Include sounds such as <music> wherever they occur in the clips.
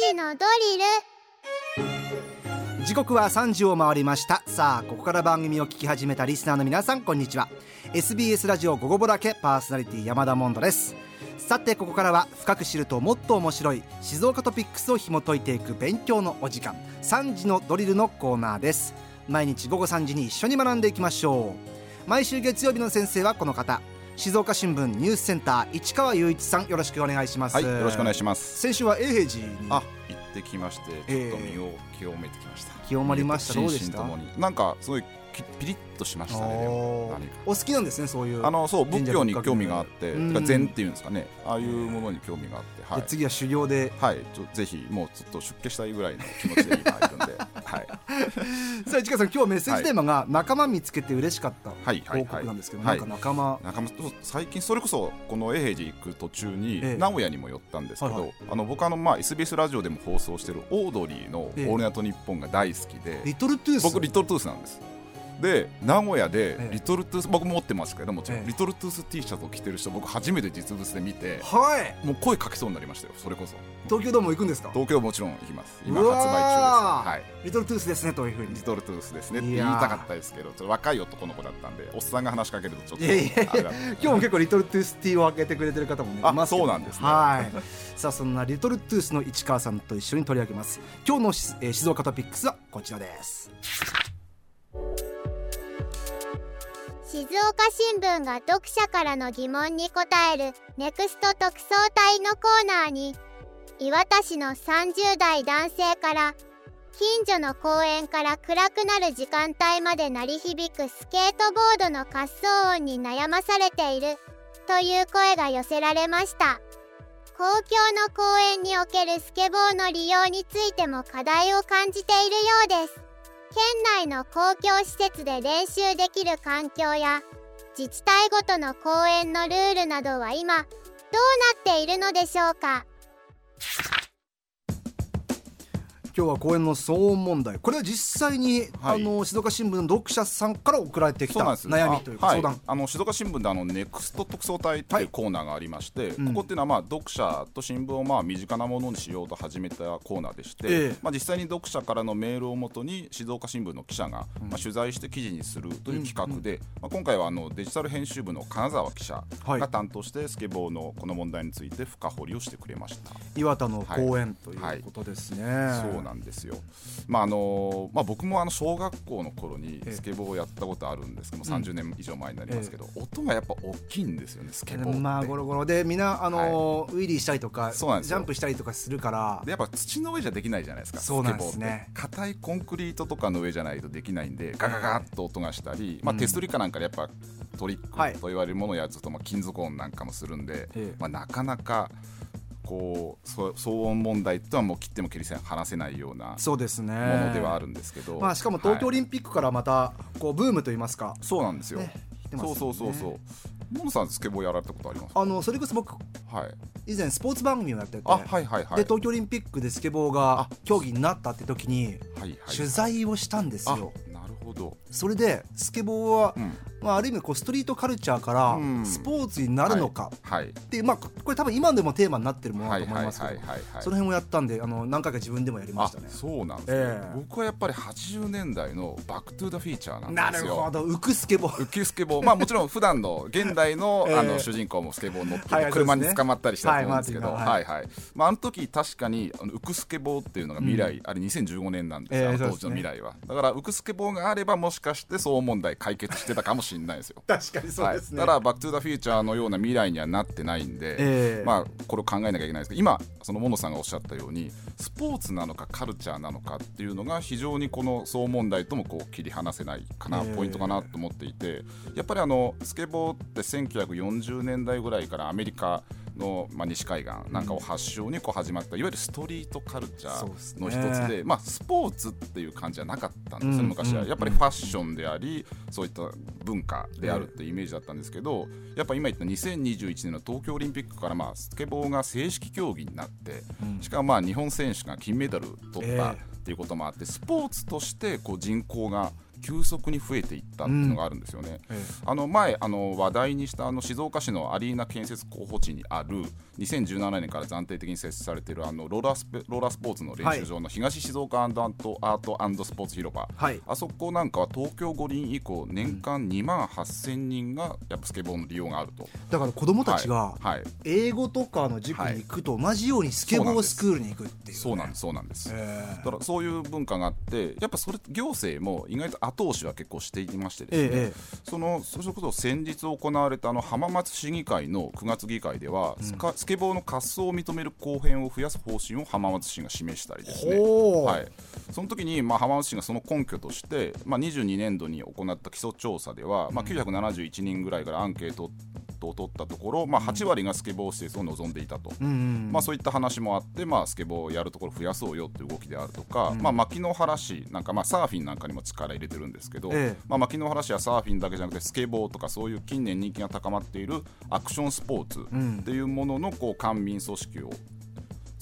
時のドリル。時刻は3時を回りました。さあここから番組を聞き始めたリスナーの皆さんこんにちは。SBS ラジオ午後ぼらけパーソナリティ山田モンドです。さてここからは深く知るともっと面白い静岡トピックスを紐解いていく勉強のお時間3時のドリルのコーナーです。毎日午後3時に一緒に学んでいきましょう。毎週月曜日の先生はこの方。静岡新聞ニュースセンター市川雄一さんよろしくお願いします。はいよろしくお願いします。先週は永平寺にあ行ってきましてちょっと身を清めてきました、えー、清まりました。どうでした？なんかすごいピリッとしましたねお好きなんですねそういう。あのそう仏教に興味があって禅っていうんですかね。ああいうものに興味があって、はい、次は修行で。はいぜひもうちょっと出家したいぐらいの気持ちで今いるんではい。さあ市川さん今日メッセージテーマが仲間見つけて嬉しかった報告なんですけど、なんか仲間。仲間最近それこそこの永平寺行く途中に名古屋にも寄ったんですけど、はいはい、あの僕あのまあ SBS ラジオでも放送してるオードリーの「オールナイトニッポン」が大好きで、リトルトゥース。僕リトルトゥースなんですで名古屋でリトルトゥース、僕も持ってますけどもちろん、リトルトゥース T シャツを着てる人僕初めて実物で見て、はい、もう声かけそうになりましたよそれこそ。東京ドーム行くんですか？東京もちろん行きます。今発売中です、はい、リトルトゥースですねというふうに。リトルトゥースですねって言いたかったですけどちょっと若い男の子だったんでおっさんが話しかけるとちょっと今日も結構リトルトゥース T を開けてくれてる方もねいますそうなんですね。はい。さあそんなリトルトゥースの市川さんと一緒に取り上げます。今日の、えー、静岡トピックスはこちらです静岡新聞が読者からの疑問に答えるネクスト特捜隊のコーナーに磐田市の30代男性から近所の公園から暗くなる時間帯まで鳴り響くスケートボードの滑走音に悩まされているという声が寄せられました。公共の公園におけるスケボーの利用についても課題を感じているようです。県内の公共施設で練習できる環境や自治体ごとの公園のルールなどは今どうなっているのでしょうか？今日は公演の騒音問題。これは実際に、はい、あの静岡新聞の読者さんから送られてきた悩みというか相談、はい、あの静岡新聞であのネクスト特捜隊っていうコーナーがありまして、はい、ここっていうのはまあ読者と新聞をまあ身近なものにしようと始めたコーナーでして、えー、まあ、実際に読者からのメールをもとに静岡新聞の記者が、まあ、取材して記事にするという企画で、うん、まあ、今回はあのデジタル編集部の金沢記者が担当してスケボーのこの問題について深掘りをしてくれました。岩田の公演、ということですね、そうなんですよ。まああのまあ、僕もあの小学校の頃にスケボーをやったことあるんですけど、ええ、30年以上前になりますけど、え、音がやっぱ大きいんですよねスケボーまあゴロゴロ。でみんなあの、はい、ウィリーしたりとかジャンプしたりとかするから。でやっぱ土の上じゃできないじゃないですかそうなんですね。硬いコンクリートとかの上じゃないとできないんでガガガッと音がしたり、まあ、手すりかなんかでやっぱトリックと言われるものをやると、まあ、金属音なんかもするんで、まあ、なかなかこう騒音問題とはもう切っても切り線離せないようなそうですね。ものではあるんですけど、まあ、しかも東京オリンピックからまたこうブームといいますか、そうなんですよ、ねそうそうそうそう。モノさんスケボーやられたことありますあのそれこそ僕、はい、以前スポーツ番組をやって。てあ、はいはいはい、で東京オリンピックでスケボーが競技になったって時に、はいはい、取材をしたんですよ。なるほど。それでスケボーは、うんまあ、ある意味こうストリートカルチャーからスポーツになるのかっていう、まあ、これ多分今でもテーマになってるものだと思いますけどその辺をやったんであの何回か自分でもやりましたね。そうなんですね、えー、僕はやっぱり80年代の「バック・トゥ・ザ・フィーチャー」なんですよ。なるほど。浮くスケボー。浮くスケボー。まあもちろん普段の <laughs> 現代のあの主人公もスケボー乗って、車に捕まったりしたと思うんですけど、はいはい。まあ、あの時確かにあの浮くスケボーっていうのが未来、あれ2015年なんですよ、当時の未来は。だから浮くスケボーがあればもしかして騒音問題解決してたかもしれないですよ。確かにそうですね、はい、ただ「バック・トゥ・ザ・フューチャー」のような未来にはなってないんで、えー、まあ、これを考えなきゃいけないですけど今そのモノさんがおっしゃったようにスポーツなのかカルチャーなのかっていうのが非常にこの騒問題ともこう切り離せないかな、えー、ポイントかなと思っていてやっぱりあのスケボーって1940年代ぐらいからアメリカの、まあ、西海岸なんかを発祥にこう始まった、いわゆるストリートカルチャーの一つで、ね、まあ、スポーツっていう感じじゃなかったんですよ、ね、昔は、やっぱりファッションでありそういった文化であるっていうイメージだったんですけど、やっぱ今言った2021年の東京オリンピックから、まあ、スケボーが正式競技になって、しかもまあ日本選手が金メダル取ったっていうこともあって、スポーツとしてこう人口が急速に増えていったっていうのがあるんですよね。うん、あの前あの話題にしたあの静岡市のアリーナ建設候補地にある2017年から暫定的に設置されているあのローラースローラースポーツの練習場の東静岡アートアートスポーツ広場、はい、あそこなんかは東京五輪以降年間2万8000人がやっぱスケボーの利用があると。だから子どもたちが英語とかの塾に行くと同じようにスケボースクールに行くっていう、そうなんですそうなんです。だからそういう文化があってやっぱそれ行政も意外と後押しは結構していましてですね、えそのそれこそ先日行われたあの浜松市議会の9月議会では、うん、スケボーの滑走を認める公園を増やす方針を浜松市が示したりですね、はい、その時にまあ浜松市がその根拠として、まあ、22年度に行った基礎調査では、まあ、971人ぐらいからアンケートを取ったところ、まあ、8割がスケボー施設を望んでいたと、うん、まあ、そういった話もあって、まあ、スケボーをやるところ増やそうよという動きであるとか、うん、まあ、牧之原市なんか、まあ、サーフィンなんかにも力入れてるんですけど、ええ、まあ、牧之原市はサーフィンだけじゃなくてスケボーとかそういう近年人気が高まっているアクションスポーツっていうもののこう官民組織を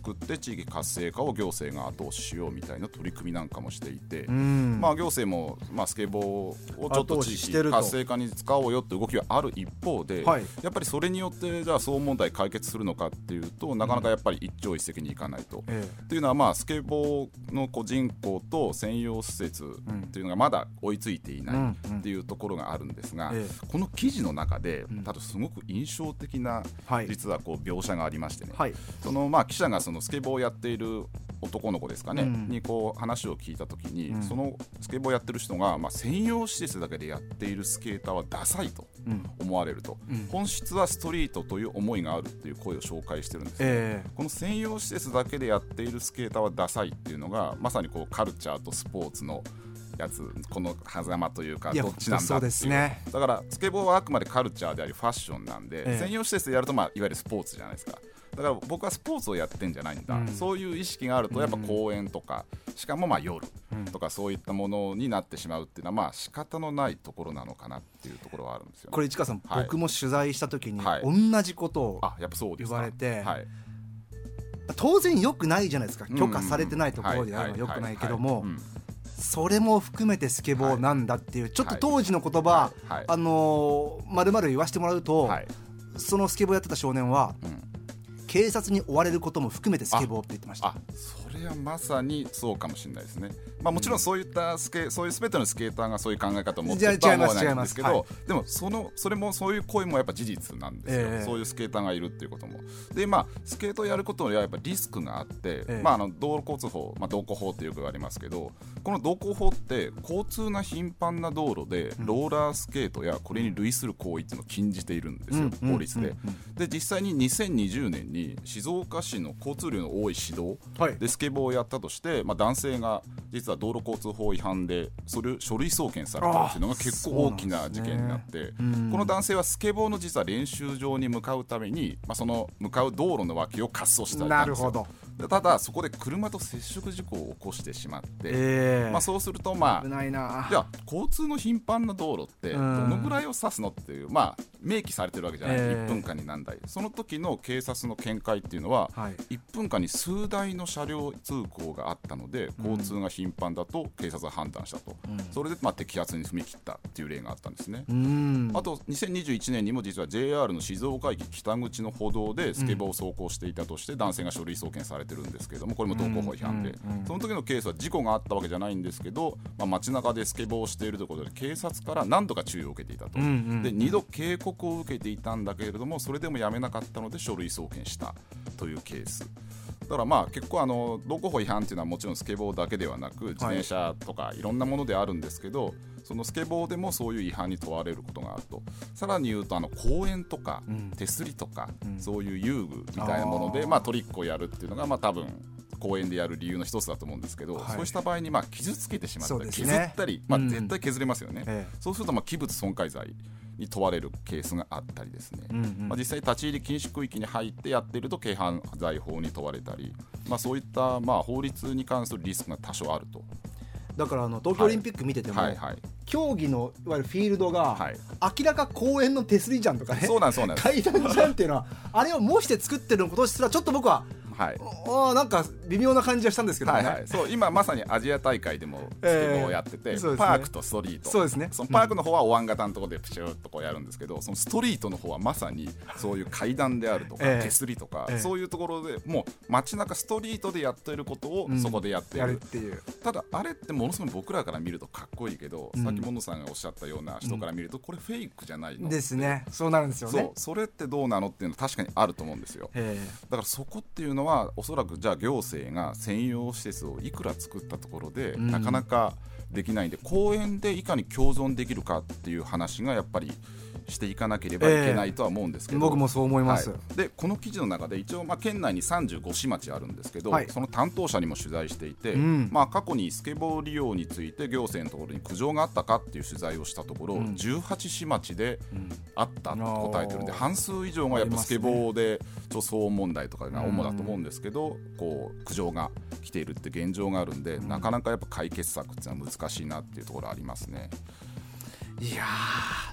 作って地域活性化を行政が後押ししようみたいな取り組みなんかもしていて、まあ、行政も、まあ、スケボーをちょっと地域活性化に使おうよって動きがある一方で、はい、やっぱりそれによってじゃあ騒音問題解決するのかっていうとなかなかやっぱり一朝一夕にいかないと。ええ、っていうのは、まあ、スケボーのこう人口と専用施設っていうのがまだ追いついていないっていうところがあるんですが、この記事の中で、ただすごく印象的な、実はこう描写がありましてね、はい、そのまあ記者がそのスケボーをやっている男の子ですかね、うん、にこう話を聞いた時に、うん、そのスケボーやってる人が、まあ、専用施設だけでやっているスケーターはダサいと思われると、うん、本質はストリートという思いがあるっていう声を紹介してるんですえー、この専用施設だけでやっているスケーターはダサいっていうのがまさにこうカルチャーとスポーツのやつこの狭間というかどっちなんだっていう、ね、だからスケボーはあくまでカルチャーでありファッションなんで、えー、専用施設でやると、まあ、いわゆるスポーツじゃないですかだから僕はスポーツをやってんじゃないんだ、うん、そういう意識があるとやっぱ公園とか、しかもまあ夜とかそういったものになってしまうっていうのはまあ仕方のないところなのかなっていうところはあるんですよ、ね、これ市川さん、はい、僕も取材した時に同じことを言われて、はい、当然よくないじゃないですか。許可されてないところでやるのはよくないけども。それも含めてスケボーなんだっていう、ちょっと当時の言葉、あのまるまる言わせてもらうと、そのスケボーやってた少年は、警察に追われることも含めてスケボーって言ってました。れはまさにそうかもしれないですね、まあ、もちろんそういったスケ、うん、そういうすべてのスケーターがそういう考え方を持ってるとは思わないんですけど、はい、でもそのそれもそういう声もやっぱ事実なんですよ、えー、そういうスケーターがいるっていうことも。でまあスケートをやることにはやっぱリスクがあって、えー、まあ、あの道路交通法、まあ、道交法ってよく言われますけどこの道交法って交通が頻繁な道路でローラースケートやこれに類する行為っていうのを禁じているんですよ、法律で。で実際に2020年に静岡市の交通量の多い市道でスケボーをやったとして、まあ、男性が実は道路交通法違反でそれ書類送検されたっていうのが結構大きな事件になって、ね、この男性はスケボーの実は練習場に向かうために、まあ、その向かう道路の脇を滑走したんですよ。ただそこで車と接触事故を起こしてしまって、えー、まあ、そうするとまあじゃ交通の頻繁な道路ってどのぐらいを指すのっていう、まあ、明記されてるわけじゃない、えー、1分間に何台。その時の警察の見解っていうのは、はい、1分間に数台の車両通行があったので交通が頻繁だと警察は判断したと、うん、それでまあ摘発に踏み切ったっていう例があったんですね。あと2021年にも実は JR の静岡駅北口の歩道でスケボーを走行していたとして男性が書類送検されてるんですけれどもこれも道交法違反で、その時のケースは事故があったわけじゃないんですけど、まあ、街中でスケボーをしているということで警察から何度か注意を受けていたと、で2度警告を受けていたんだけれどもそれでもやめなかったので書類送検したというケース。だからまあ結構あの道交法違反っていうのはもちろんスケボーだけではなく自転車とかいろんなものであるんですけど、そのスケボーでもそういう違反に問われることがあると。さらに言うとあの公園とか手すりとか、そういう遊具みたいなものでまあトリックをやるっていうのがまあ多分公園でやる理由の一つだと思うんですけど、はい、そうした場合にまあ傷つけてしまったり、ね、削ったり、まあ、絶対削れますよね、うん、そうするとまあ器物損壊罪に問われるケースがあったりですね、うんうん、まあ、実際立ち入り禁止区域に入ってやっていると軽犯罪法に問われたり、まあ、そういったまあ法律に関するリスクが多少あると。だからあの東京オリンピック見てても、はいはい。はい、競技のいわゆるフィールドが、明らか公園の手すりじゃんとかねそうなんそうなん階段じゃんっていうのはあれを模して作ってることすらちょっと僕ははい。あなんか微妙な感じはしたんですけどね、はいはい、そう今まさにアジア大会でもスケボーをやってて、えーね、パークとストリート。そうですね。そのパークの方はお椀型のところでプシューっとこうやるんですけどそのストリートの方はまさにそういう階段であるとか、えー、手すりとか、えー、そういうところでもう街中ストリートでやっていることをそこでやってる,、っていう。ただあれってものすごい僕らから見るとかっこいいけど、うん、さっきモノさんがおっしゃったような人から見るとこれフェイクじゃないの、ですね。そうなるんですよね。それってどうなのっていうのは確かにあると思うんですよ。だからそこっていうのはおそらくじゃあ行政が専用施設をいくら作ったところで、うん、なかなかできないんで公園でいかに共存できるかっていう話がやっぱりしていかなければいけないとは思うんですけど、えー、僕もそう思います、はい、でこの記事の中で一応、まあ、県内に35市町あるんですけど、はい、その担当者にも取材していて、うん、まあ、過去にスケボー利用について行政のところに苦情があったかっていう取材をしたところ、うん、18市町であったと答えてるんで、半数以上がやっぱスケボーで騒音問題とかが主だと思うんですけど、こう苦情が来ているって現状があるんで、なかなかやっぱ解決策っていうのは難しいなっていうところありますね。いや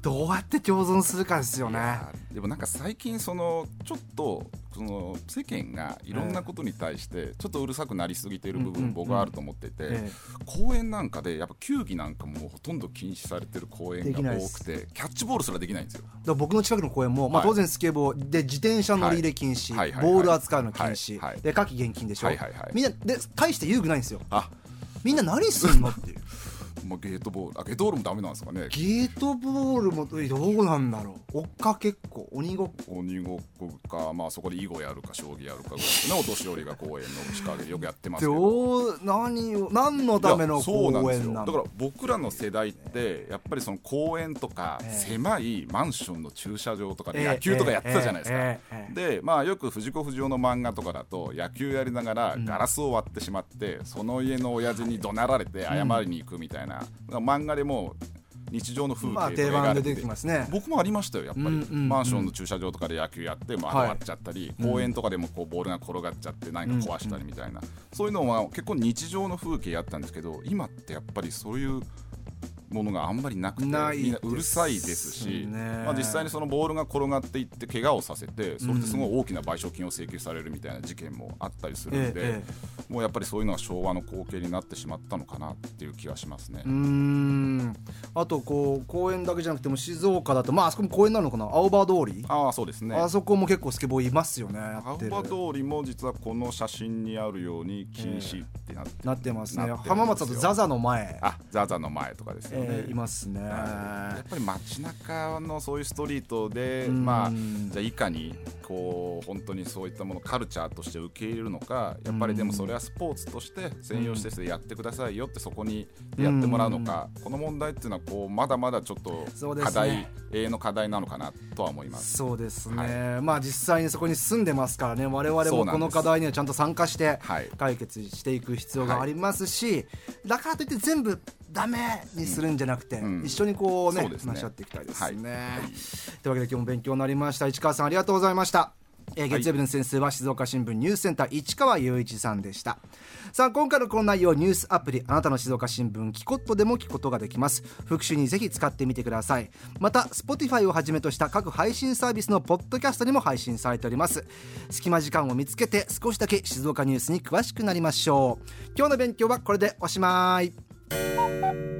どうやって共存するかですよね。でもなんか最近そのちょっとその世間がいろんなことに対してちょっとうるさくなりすぎている部分僕はあると思ってて公園なんかでやっぱ球技なんかもほとんど禁止されてる公園が多くてキャッチボールすらできないんですよ。だ僕の近くの公園も、まあ、当然スケボーで自転車乗り入れ禁止、ボール扱うの禁止、で夏季厳禁でしょ、みんなで大して遊具ないんですよ。みんな何すんのっていうまあ、ゲートボールあゲートボールもダメなんですかね。ゲートボールもどうなんだろう。追っかけっこ鬼ごっこ。鬼ごっこかまあそこで囲碁やるか将棋やるかぐらいのお年寄りが公園の近くでよくやってますけど。何を何のための公園なの？だから僕らの世代ってやっぱりその公園とか狭いマンションの駐車場とかで野球とかやってたじゃないですか、でまあよく藤子不二雄の漫画とかだと野球やりながらガラスを割ってしまって、その家の親父に怒鳴られて謝りに行くみたいな、な漫画でも日常の風景定番で出てきますね。僕もありましたよやっぱり、うんうん、マンションの駐車場とかで野球やって窓割っちゃったり、はい、公園とかでもこうボールが転がっちゃって何か壊したりみたいな、うんうん、そういうのは結構日常の風景やったんですけど今ってやっぱりそういうものがあんまりなくてみんなうるさいですし、まあ、実際にそのボールが転がっていって怪我をさせてそれですごい大きな賠償金を請求されるみたいな事件もあったりするんで、もうやっぱりそういうのは昭和の光景になってしまったのかなっていう気がしますね。うん。あとこう公園だけじゃなくても静岡だとまああそこも公園なのかな？青葉通り？ああそうですね。あそこも結構スケボーいますよね青葉通りも実はこの写真にあるように禁止ってなって,、なってますね。浜松だとザザの前。あザザの前とかですよね、えー、いますね。やっぱり街中のそういうストリートでまあじゃあいかにこう本当にそういったものカルチャーとして受け入れるのかやっぱりでもそれはスポーツとして専用施設でやってくださいよってそこにやってもらうのかこの問題っていうのはこうまだまだちょっと課題、ね、永遠の課題なのかなとは思います。そうですね、はい、まあ実際にそこに住んでますからね我々もこの課題にはちゃんと参加して解決していく必要がありますし、はい、だからといって全部ダメにするんじゃなくて、うん、一緒にこうね、ね、話し合っていきたいですね、はい、というわけで今日も勉強になりました。市川さんありがとうございました。えー、月曜日の先生は静岡新聞ニュースセンター市川雄一さんでした。さあ今回のこの内容ニュースアプリあなたの静岡新聞キコットでも聞くことができます。復習にぜひ使ってみてください。また Spotify をはじめとした各配信サービスのポッドキャストにも配信されております。隙間時間を見つけて少しだけ静岡ニュースに詳しくなりましょう。今日の勉強はこれでおしまい Thank you.